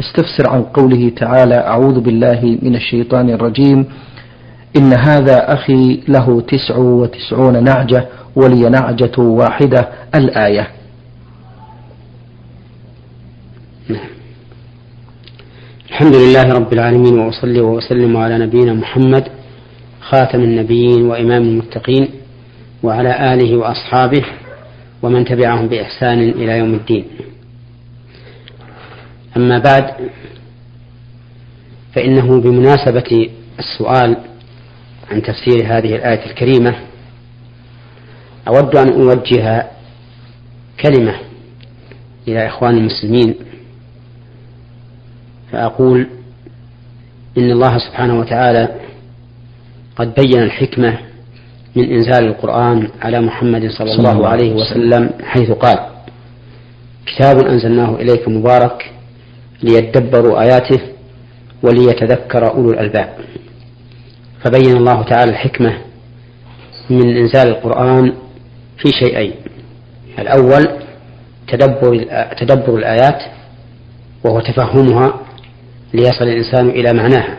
استفسر عن قوله تعالى أعوذ بالله من الشيطان الرجيم. إن هذا أخي له تسع وتسعون نعجة ولي نعجة واحدة. الآية. الحمد لله رب العالمين وأصلي وأسلم على نبينا محمد خاتم النبيين وإمام المتقين وعلى آله وأصحابه ومن تبعهم بإحسان إلى يوم الدين. أما بعد فإنه بمناسبة السؤال عن تفسير هذه الآية الكريمة أود أن أوجه كلمة إلى إخوان المسلمين فأقول إن الله سبحانه وتعالى قد بين الحكمة من إنزال القرآن على محمد صلى الله عليه وسلم حيث قال كتاب أنزلناه إليك مبارك ليدبروا آياته وليتذكر أولو الألباب. فبين الله تعالى الحكمة من إنزال القرآن في شيئين. الأول تدبر تدبر الآيات وهو تفهمها ليصل الإنسان إلى معناها.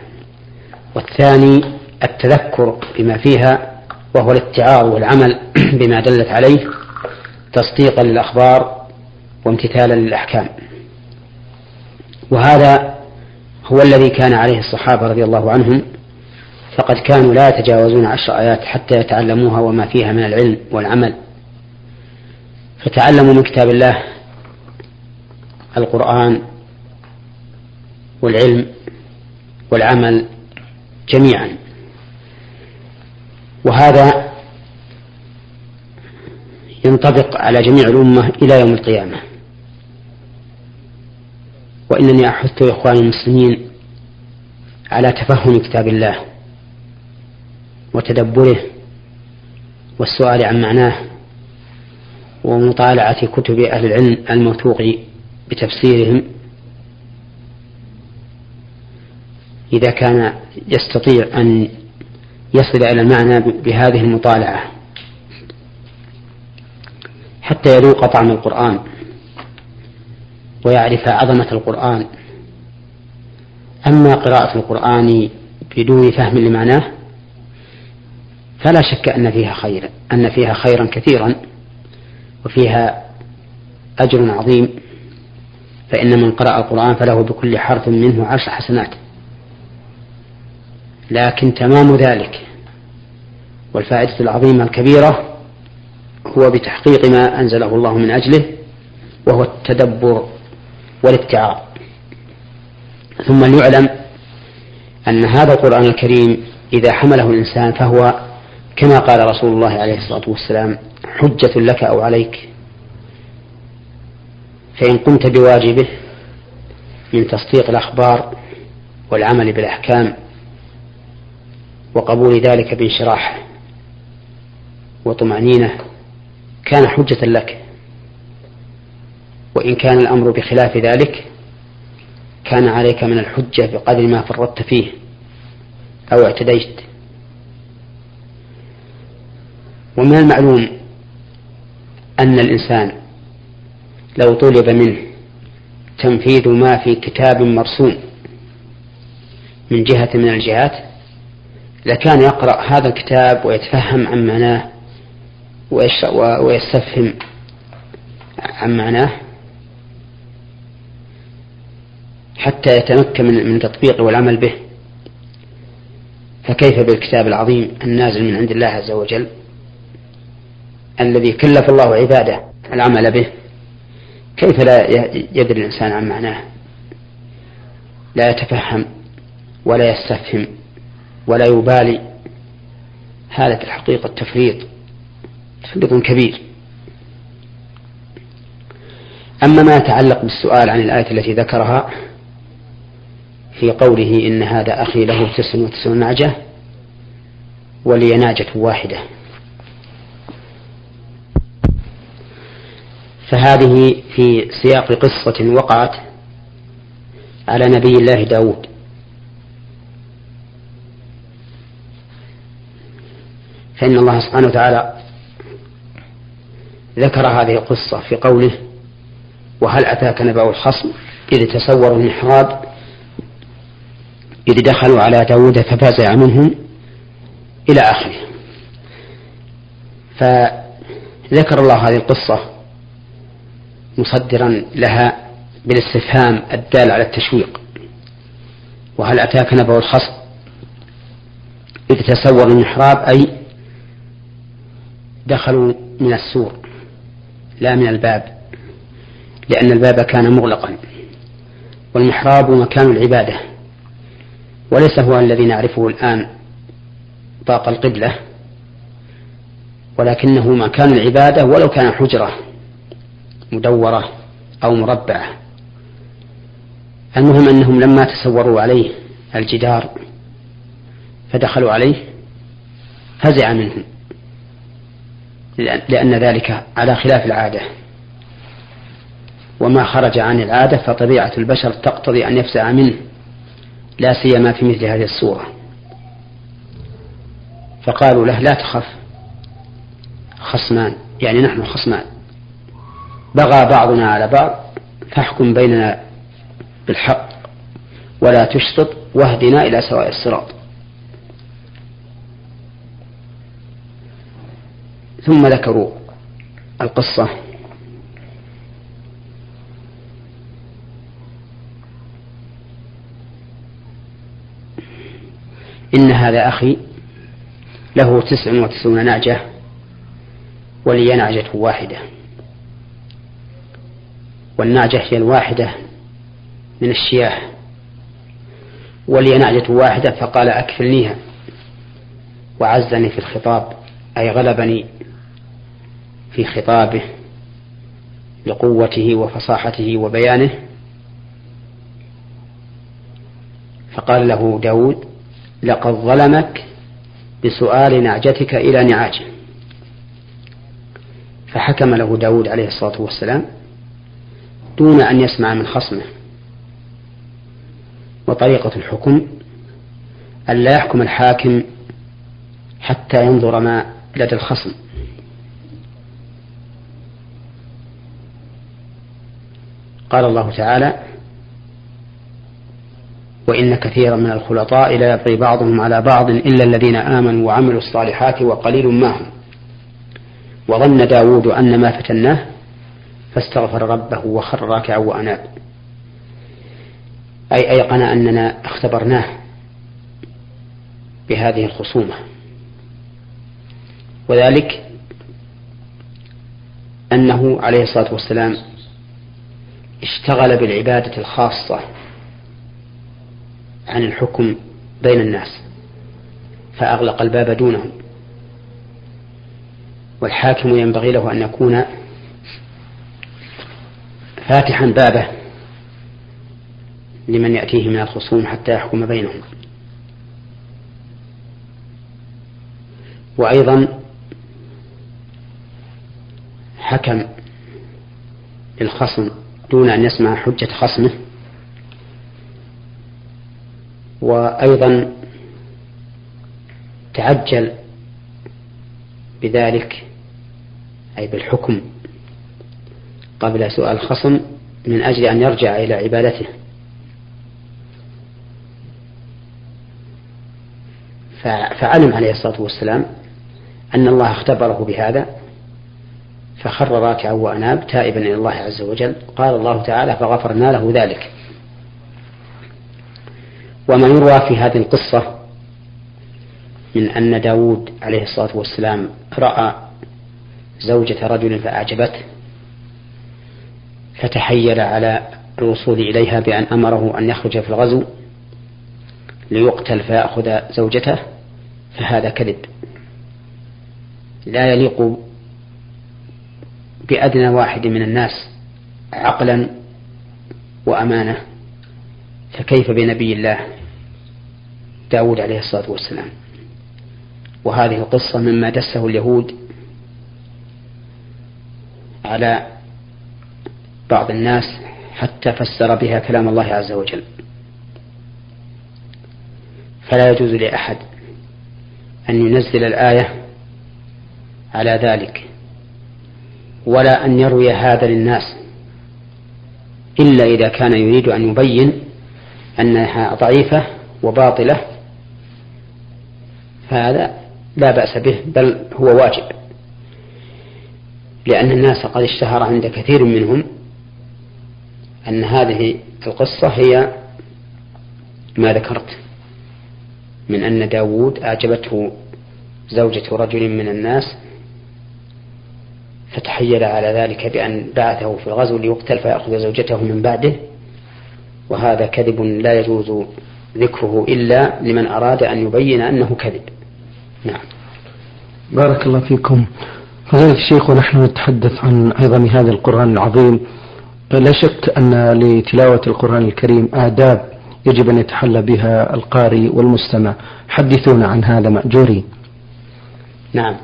والثاني التذكر بما فيها وهو الاتعاظ والعمل بما دلت عليه تصديقا للأخبار وامتثالا للأحكام. وهذا هو الذي كان عليه الصحابة رضي الله عنهم فقد كانوا لا يتجاوزون عشر آيات حتى يتعلموها وما فيها من العلم والعمل. فتعلموا من كتاب الله القرآن والعلم والعمل جميعا. وهذا ينطبق على جميع الأمة إلى يوم القيامة. وإنني أحث إخواني المسلمين على تفهم كتاب الله وتدبره والسؤال عن معناه ومطالعة كتب أهل العلم الموثوق بتفسيرهم إذا كان يستطيع أن يصل إلى المعنى بهذه المطالعة حتى يذوق طعم القرآن. ويعرف عظمة القرآن. أما قراءة القرآن بدون فهم لمعناه فلا شك أن فيها خير أن فيها خيرا كثيرا وفيها أجر عظيم فإن من قرأ القرآن فله بكل حرف منه عشر حسنات. لكن تمام ذلك والفائدة العظيمة الكبيرة هو بتحقيق ما أنزله الله من أجله وهو التدبر والاتعاظ ثم ليعلم أن هذا القرآن الكريم إذا حمله الإنسان فهو كما قال رسول الله عليه الصلاة والسلام حجة لك أو عليك. فإن قمت بواجبه من تصديق الأخبار والعمل بالأحكام وقبول ذلك بانشراح وطمأنينة كان حجة لك. وإن كان الأمر بخلاف ذلك كان عليك من الحجة بقدر ما فرطت فيه أو اعتديت. ومن المعلوم أن الإنسان لو طلب منه تنفيذ ما في كتاب مرسوم من جهة من الجهات لكان يقرأ هذا الكتاب ويتفهم عن معناه ويستفهم عن معناه. حتى يتمكن من تطبيقه والعمل به. فكيف بالكتاب العظيم النازل من عند الله عز وجل الذي كلف الله عباده العمل به؟ كيف لا يدري الإنسان عن معناه؟ لا يتفهم ولا يستفهم ولا يبالي. هذا في الحقيقة تفريط تفريط كبير. أما ما يتعلق بالسؤال عن الآية التي ذكرها في قوله إن هذا أخي له تسع وتسعون نعجة ولي ناجة واحدة. فهذه في سياق قصة وقعت على نبي الله داود. فإن الله سبحانه وتعالى ذكر هذه القصة في قوله وهل أتاك نبأ الخصم إذ تصوروا المحراب إذ دخلوا على داود ففزع منهم إلى آخره. فذكر الله هذه القصة مصدرا لها بالاستفهام الدال على التشويق. وهل أتاك نبأ الخصم؟ إذ تصوروا المحراب أي دخلوا من السور لا من الباب لأن الباب كان مغلقا والمحراب مكان العبادة. وليس هو الذي نعرفه الآن طاق القبلة ولكنه مكان العبادة ولو كان حجرة مدورة أو مربعة. المهم أنهم لما تسوروا عليه الجدار فدخلوا عليه فزع منهم لأن ذلك على خلاف العادة. وما خرج عن العادة فطبيعة البشر تقتضي أن يفزع منه. لا سيما في مثل هذه الصورة. فقالوا له لا تخف خصمان يعني نحن خصمان. بغى بعضنا على بعض فاحكم بيننا بالحق ولا تشطط واهدنا إلى سواء الصراط. ثم ذكروا القصة إن هذا أخي له تسع وتسعون نعجة ولي نعجة واحدة. والنعجة هي الواحدة من الشياه. ولي نعجة واحدة فقال أكفلنيها وعزني في الخطاب أي غلبني في خطابه لقوته وفصاحته وبيانه. فقال له داود لقد ظلمك بسؤال نعجتك إلى نعاجه. فحكم له داود عليه الصلاة والسلام دون أن يسمع من خصمه. وطريقة الحكم أن لا يحكم الحاكم حتى ينظر ما لدى الخصم. قال الله تعالى وإن كثيرا من الخلطاء لا يبغي بعضهم على بعض إلا الذين آمنوا وعملوا الصالحات وقليل ما هم. وظن داود أن ما فتناه فاستغفر ربه وخر راكعا وأناب. أي أيقن أننا اختبرناه بهذه الخصومة. وذلك أنه عليه الصلاة والسلام اشتغل بالعبادة الخاصة عن الحكم بين الناس فأغلق الباب دونهم. والحاكم ينبغي له أن يكون فاتحا بابه لمن يأتيه من الخصوم حتى يحكم بينهم. وأيضا حكم للخصم دون أن يسمع حجة خصمه. وأيضا تعجل بذلك أي بالحكم قبل سؤال الخصم من أجل أن يرجع إلى عبادته. فعلم عليه الصلاة والسلام أن الله اختبره بهذا فخر راكعا وأناب تائبا إلى الله عز وجل. قال الله تعالى فغفرنا له ذلك. وما يروى في هذه القصة من أن داود عليه الصلاة والسلام رأى زوجة رجل فأعجبته فتحيل على الوصول إليها بأن أمره أن يخرج في الغزو ليقتل فيأخذ زوجته فهذا كذب. لا يليق بأدنى واحد من الناس عقلا وأمانة فكيف بنبي الله؟ داود عليه الصلاة والسلام. وهذه القصة مما دسه اليهود على بعض الناس حتى فسر بها كلام الله عز وجل. فلا يجوز لأحد أن ينزل الآية على ذلك ولا أن يروي هذا للناس إلا إذا كان يريد أن يبين أنها ضعيفة وباطلة فهذا لا بأس به بل هو واجب. لأن الناس قد اشتهر عند كثير منهم أن هذه القصة هي ما ذكرت من أن داود أعجبته زوجة رجل من الناس فتحيل على ذلك بأن بعثه في الغزو ليقتل فيأخذ زوجته من بعده وهذا كذب لا يجوز ذكره إلا لمن أراد أن يبين أنه كذب. نعم. بارك الله فيكم. فضيلة الشيخ ونحن نتحدث عن عظم هذا القرآن العظيم. لا شك أن لتلاوة القرآن الكريم آداب يجب أن يتحلى بها القارئ والمستمع. حدثونا عن هذا مأجورين نعم.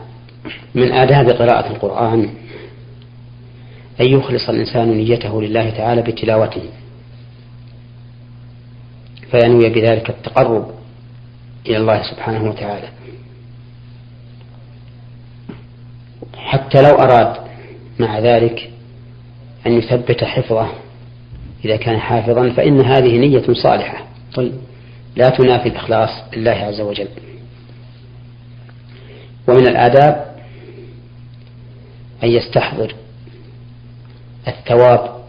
من آداب قراءة القرآن أن يخلص الإنسان نيته لله تعالى بتلاوته فينوي بذلك التقرب إلى الله سبحانه وتعالى. حتى لو أراد مع ذلك أن يثبت حفظه. إذا كان حافظا فإن هذه نية صالحة. طيب. لا تنافي الإخلاص لله عز وجل. ومن الآداب أن يستحضر الثواب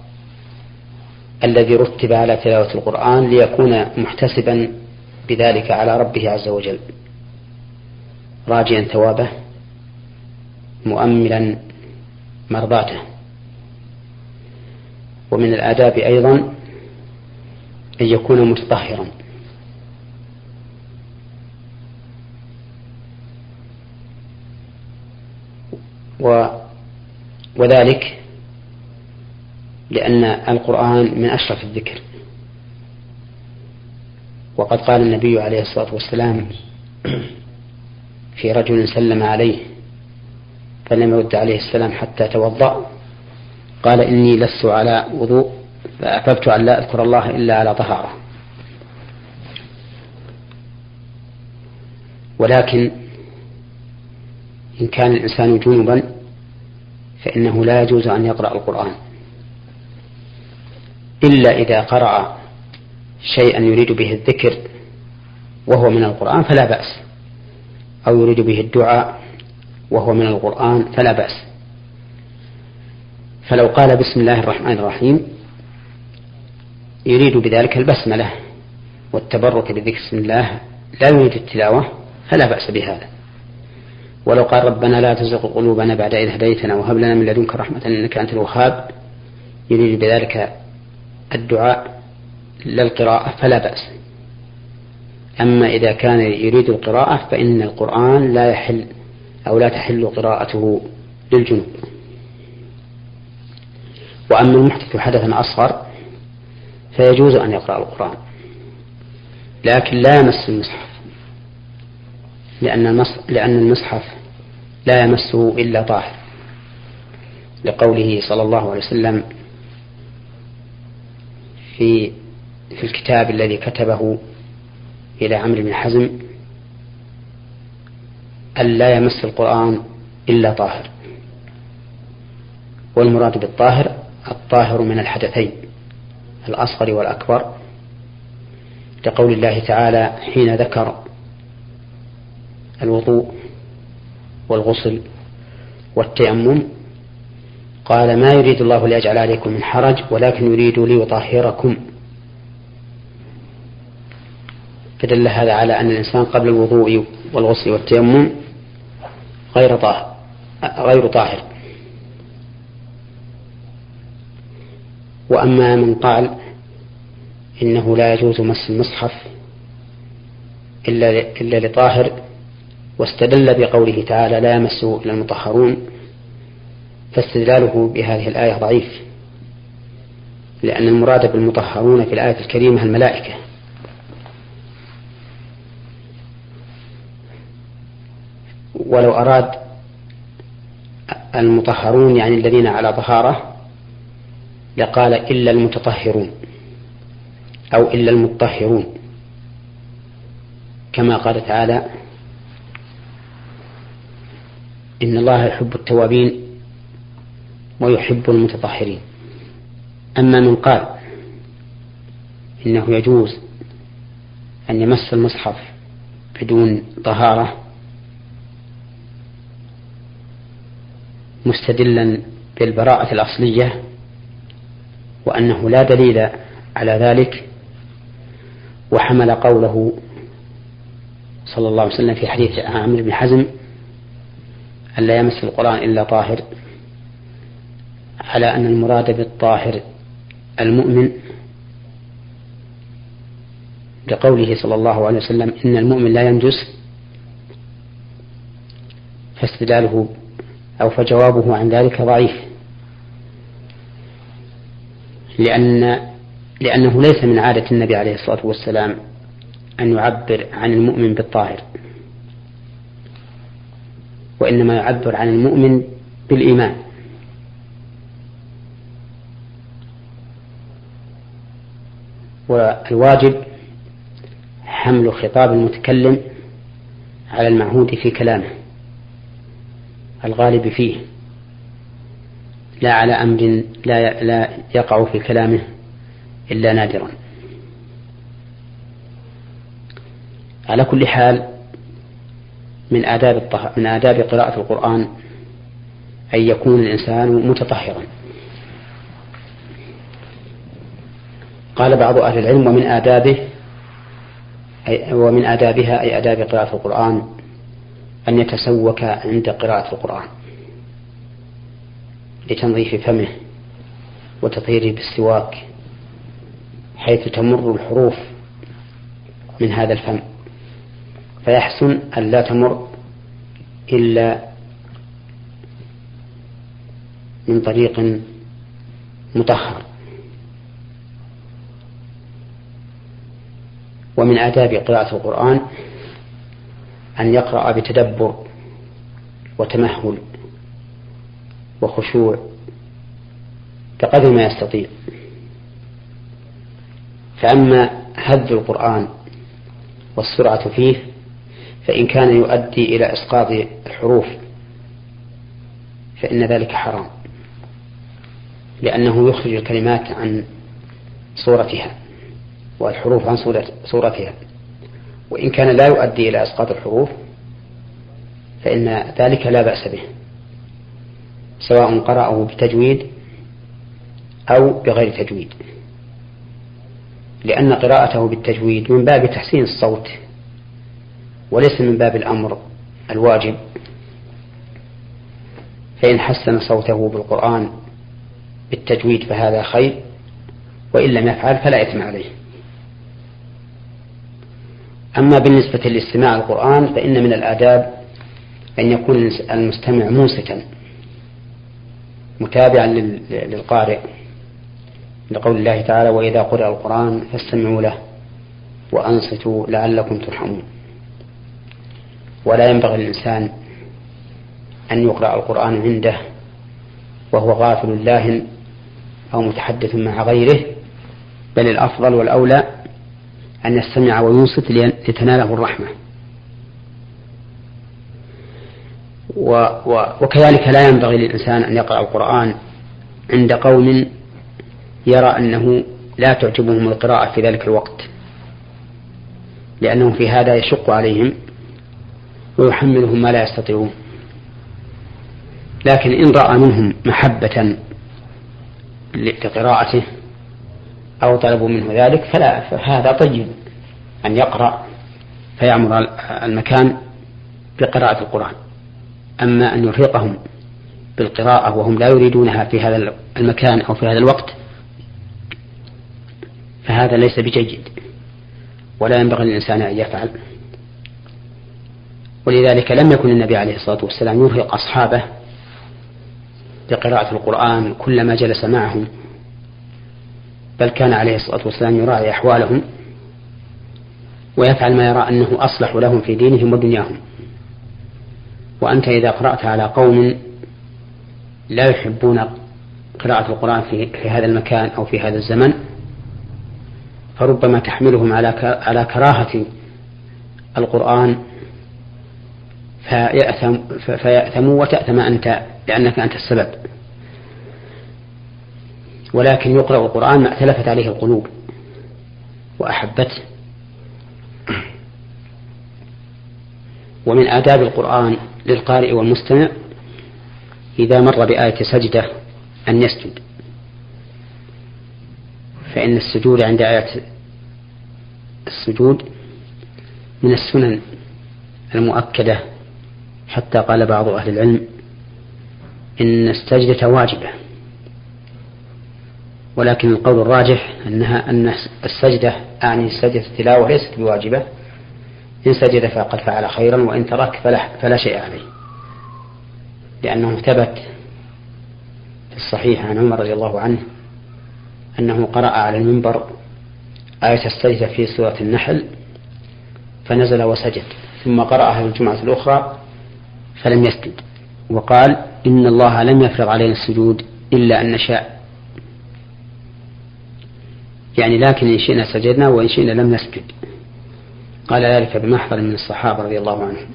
الذي رتب على تلاوة القرآن ليكون محتسبا بذلك على ربه عز وجل. راجيا ثوابه. مؤملا مرضاته. ومن الآداب أيضا أن يكون متطهرا. و وذلك لأن القرآن من أشرف الذكر. وقد قال النبي عليه الصلاة والسلام في رجل سلم عليه فلم يرد عليه السلام حتى توضأ. قال إني لست على وضوء فأحببت أن لا أذكر الله إلا على طهارة. ولكن إن كان الإنسان جنبا فإنه لا يجوز أن يقرأ القرآن. إلا إذا قرأ شيئا يريد به الذكر وهو من القرآن فلا بأس أو يريد به الدعاء وهو من القرآن فلا بأس. فلو قال بسم الله الرحمن الرحيم يريد بذلك البسملة والتبرك بذكر بسم الله لا يريد التلاوة فلا بأس بهذا. ولو قال ربنا لا تزغ قلوبنا بعد إذ هديتنا وهب لنا من لدنك رحمة إنك أنت الوهاب يريد بذلك الدعاء لا القراءة فلا بأس. أما إذا كان يريد القراءة فإن القرآن لا يحل أو لا تحل قراءته للجنوب. وأما المحدث حدثا أصغر فيجوز أن يقرأ القرآن. لكن لا يمس المصحف. لأن لأن المصحف لا يمسه إلا طاهر. لقوله صلى الله عليه وسلم في في الكتاب الذي كتبه إلى عمرو بن حزم أن لا يمس القرآن إلا طاهر. والمراد بالطاهر الطاهر من الحدثين الأصغر والأكبر لقول الله تعالى حين ذكر الوضوء والغسل والتيمم قال ما يريد الله ليجعل عليكم من حرج ولكن يريد ليطهركم. فدل هذا على أن الإنسان قبل الوضوء والغسل والتيمم غير طاهر. غير طاهر. وأما من قال إنه لا يجوز مس المصحف إلا إلا لطاهر واستدل بقوله تعالى لا يمسه إلا المطهرون فاستدلاله بهذه الآية ضعيف لأن المراد بالمطهرون في الآية الكريمة الملائكة. ولو أراد المطهرون يعني الذين على طهارة لقال إلا المتطهرون أو إلا المطهرون كما قال تعالى إن الله يحب التوابين ويحب المتطهرين. أما من قال إنه يجوز أن يمس المصحف بدون طهارة مستدلا بالبراءة الأصلية وأنه لا دليل على ذلك وحمل قوله صلى الله عليه وسلم في حديث عامر بن حزم أن لا يمس القرآن إلا طاهر على أن المراد بالطاهر المؤمن. لقوله صلى الله عليه وسلم إن المؤمن لا ينجس فاستدلاله أو فجوابه عن ذلك ضعيف. لأن لأنه ليس من عادة النبي عليه الصلاة والسلام أن يعبر عن المؤمن بالطاهر وإنما يعبر عن المؤمن بالإيمان. والواجب حمل خطاب المتكلم على المعهود في كلامه. الغالب فيه. لا على أمر لا لا يقع في كلامه إلا نادرا. على كل حال من آداب الطه... من آداب قراءة القرآن أن يكون الإنسان متطهرا. قال بعض أهل العلم ومن آدابه أي ومن آدابها أي آداب قراءة القرآن أن يتسوك عند قراءة القرآن لتنظيف فمه وتطهيره بالسواك حيث تمر الحروف من هذا الفم. فيحسن أن لا تمر إلا من طريق مطهر. ومن آداب قراءة القرآن أن يقرأ بتدبر وتمهل وخشوع بقدر ما يستطيع. فأما هد القرآن والسرعة فيه فإن كان يؤدي إلى إسقاط الحروف فإن ذلك حرام لأنه يخرج الكلمات عن صورتها والحروف عن صورتها. وإن كان لا يؤدي إلى إسقاط الحروف فإن ذلك لا بأس به سواء قرأه بتجويد أو بغير تجويد لأن قراءته بالتجويد من باب تحسين الصوت وليس من باب الأمر الواجب فإن حسن صوته بالقرآن بالتجويد فهذا خير وإن لم يفعل فلا إثم عليه. أما بالنسبة لاستماع القرآن فإن من الآداب أن يكون المستمع منصتا متابعا للقارئ لقول الله تعالى وإذا قرأ القرآن فاستمعوا له وأنصتوا لعلكم ترحمون. ولا ينبغي للإنسان أن يقرأ القرآن عنده وهو غافل لاهن أو متحدث مع غيره بل الأفضل والأولى أن يستمع وينصت لتناله الرحمة. و و وكذلك لا ينبغي للإنسان أن يقرأ القرآن عند قوم يرى أنه لا تعجبهم القراءة في ذلك الوقت لأنه في هذا يشق عليهم ويحملهم ما لا يستطيعون. لكن إن رأى منهم محبة لقراءته أو طلبوا منه ذلك فلا فهذا طيب أن يقرأ فيعمر المكان بقراءة القرآن. أما أن يرهقهم بالقراءة وهم لا يريدونها في هذا المكان أو في هذا الوقت فهذا ليس بجيد ولا ينبغي للإنسان أن يفعل. ولذلك لم يكن النبي عليه الصلاة والسلام يرهق أصحابه بقراءة القرآن كلما جلس معهم. بل كان عليه الصلاة والسلام يراعي أحوالهم ويفعل ما يرى أنه أصلح لهم في دينهم ودنياهم. وأنت إذا قرأت على قوم لا يحبون قراءة القرآن في هذا المكان أو في هذا الزمن فربما تحملهم على على كراهة القرآن فيأثم فيأثموا وتأثم أنت لأنك أنت السبب. ولكن يقرأ القرآن ما ائتلفت عليه القلوب وأحبته. ومن آداب القرآن للقارئ والمستمع إذا مر بآية سجدة أن يسجد. فإن السجود عند آية السجود من السنن المؤكدة حتى قال بعض أهل العلم إن السجدة واجبة. ولكن القول الراجح أنها أن السجدة أعني سجدة التلاوة ليست بواجبة. إن سجد فقد فعل خيرا وإن ترك فلا, فلا شيء عليه. لأنه ثبت في الصحيح عن عمر رضي الله عنه أنه قرأ على المنبر آية السجدة في سورة النحل فنزل وسجد. ثم قرأها في الجمعة الأخرى فلم يسجد. وقال إن الله لم يفرض علينا السجود إلا أن نشاء. يعني لكن إن شئنا سجدنا وإن شئنا لم نسجد. قال ذلك بمحضر من الصحابة رضي الله عنهم.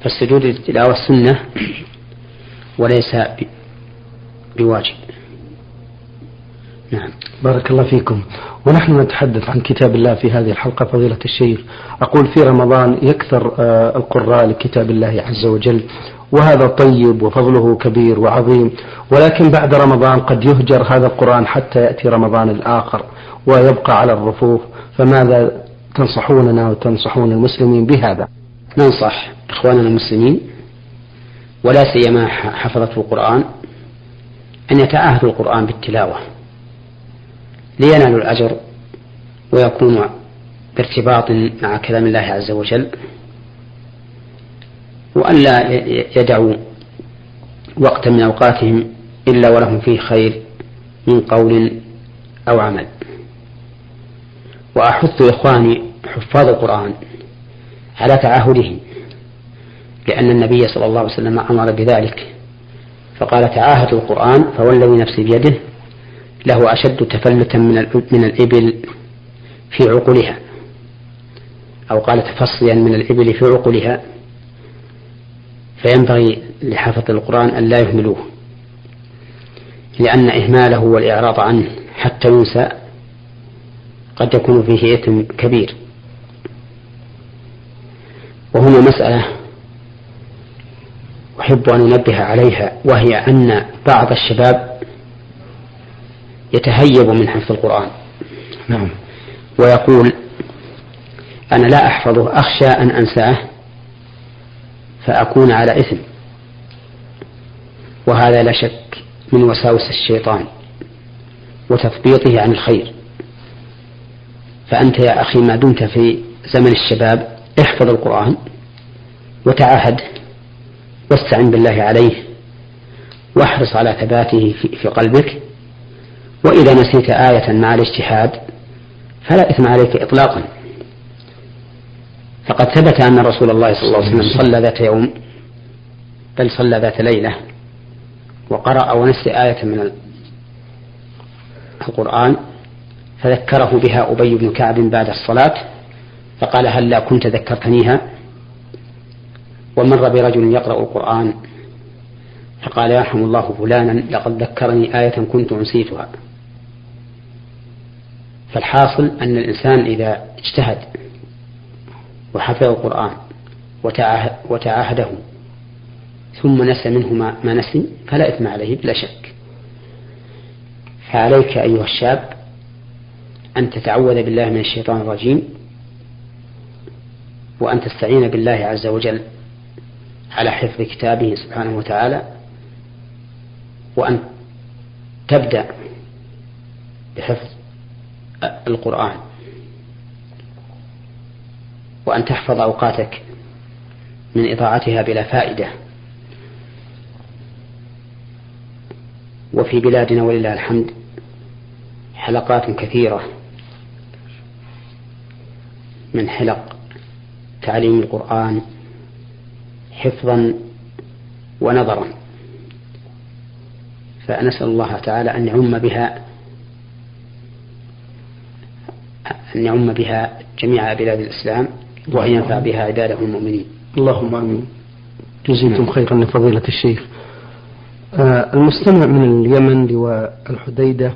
فالسجود للتلاوة سنة وليس بواجب. نعم. بارك الله فيكم. ونحن نتحدث عن كتاب الله في هذه الحلقة فضيلة الشيخ. أقول في رمضان يكثر آه، القراء لكتاب الله عز وجل وهذا طيب وفضله كبير وعظيم ولكن بعد رمضان قد يهجر هذا القرآن حتى يأتي رمضان الآخر ويبقى على الرفوف. فماذا تنصحوننا وتنصحون المسلمين بهذا؟ ننصح إخواننا المسلمين ولا سيما حفظة القرآن أن يتعاهدوا القرآن بالتلاوة. لينالوا الأجر ويكونوا بارتباط مع كلام الله عز وجل وأن لا يدعوا وقتا من أوقاتهم إلا ولهم فيه خير من قول أو عمل. وأحث إخواني حفاظ القرآن على تعاهده لأن النبي صلى الله عليه وسلم أمر بذلك فقال تعاهدوا القرآن فوالذي نفسي بيده له أشد تفلتا من من الإبل في عقولها. أو قال تفصيا من الإبل في عقولها. فينبغي لحافظ القرآن أن لا يهملوه. لأن إهماله والإعراض عنه حتى ينسى قد يكون فيه إثم كبير. وهنا مسألة أحب أن أنبه عليها وهي أن بعض الشباب يتهيب من حفظ القرآن. نعم. ويقول أنا لا أحفظه أخشى أن أنساه فأكون على إثم. وهذا لا شك من وساوس الشيطان وتثبيطه عن الخير. فأنت يا أخي ما دمت في زمن الشباب احفظ القرآن وتعاهد واستعن بالله عليه واحرص على ثباته في قلبك وإذا نسيت آية مع الاجتهاد فلا إثم عليك إطلاقا. فقد ثبت أن رسول الله صلى الله عليه وسلم صلى ذات يوم بل صلى ذات ليلة وقرأ ونسي آية من القرآن فذكره بها أبي بن كعب بعد الصلاة فقال هل لا كنت ذكرتنيها؟ ومر برجل يقرأ القرآن فقال يرحم الله فلانا لقد ذكرني آية كنت نسيتها فالحاصل أن الإنسان إذا اجتهد وحفظ القرآن وتعاهده ثم نسى منه ما نسي فلا إثم عليه بلا شك. فعليك أيها الشاب أن تتعوذ بالله من الشيطان الرجيم وأن تستعين بالله عز وجل على حفظ كتابه سبحانه وتعالى وأن تبدأ بحفظ القرآن. وأن تحفظ أوقاتك من إضاعتها بلا فائدة. وفي بلادنا ولله الحمد حلقات كثيرة من حلق تعليم القرآن حفظا ونظرا. فنسأل الله تعالى أن يعم بها أن يعم بها جميع بلاد الإسلام وأن ينفع بها عباده المؤمنين اللهم آمين جزيتم. خيرا لفضيلة الشيخ آه المستمع من اليمن لواء الحديدة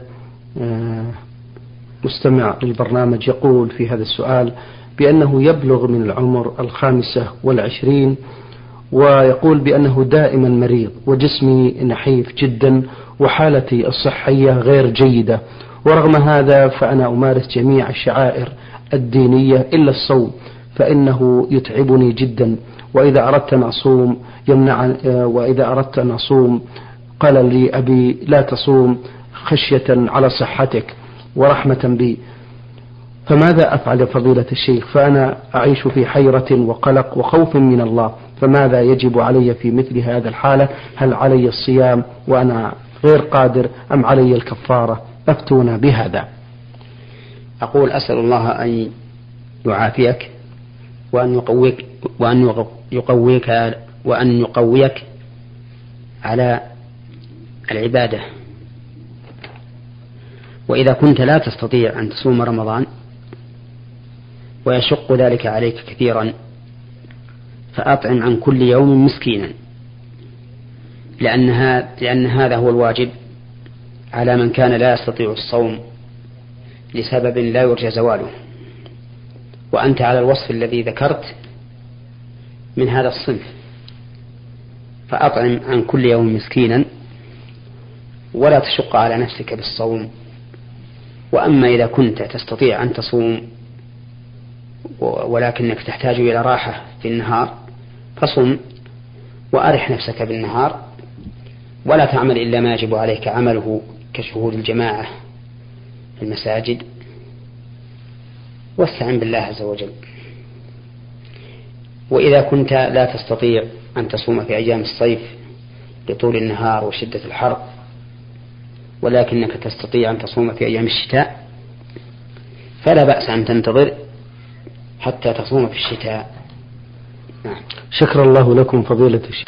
آه مستمع للبرنامج يقول في هذا السؤال بأنه يبلغ من العمر الخامسة والعشرين ويقول بأنه دائما مريض وجسمي نحيف جدا وحالتي الصحية غير جيدة ورغم هذا فأنا أمارس جميع الشعائر الدينية إلا الصوم فإنه يتعبني جدا. وإذا أردت أن أصوم يمنع وإذا أردت أن أصوم قال لي أبي لا تصوم خشية على صحتك ورحمة بي. فماذا أفعل فضيلة الشيخ؟ فأنا أعيش في حيرة وقلق وخوف من الله. فماذا يجب علي في مثل هذا الحالة؟ هل علي الصيام وأنا غير قادر أم علي الكفارة؟ أفتونا بهذا. أقول أسأل الله أن يعافيك وأن يقويك وأن يقويك وأن يقويك على العبادة. وإذا كنت لا تستطيع أن تصوم رمضان ويشق ذلك عليك كثيرا فأطعم عن كل يوم مسكينا لأن, لأن هذا هو الواجب. على من كان لا يستطيع الصوم لسبب لا يرجى زواله. وأنت على الوصف الذي ذكرت من هذا الصنف. فأطعم عن كل يوم مسكينا ولا تشق على نفسك بالصوم. وأما إذا كنت تستطيع أن تصوم ولكنك تحتاج إلى راحة في النهار فصم وأرح نفسك بالنهار. ولا تعمل إلا ما يجب عليك عمله. كشهود الجماعة في المساجد واستعن بالله عز وجل. وإذا كنت لا تستطيع أن تصوم في أيام الصيف لطول النهار وشدة الحر ولكنك تستطيع أن تصوم في أيام الشتاء فلا بأس أن تنتظر حتى تصوم في الشتاء. نعم. شكر الله لكم فضيلة الشيخ.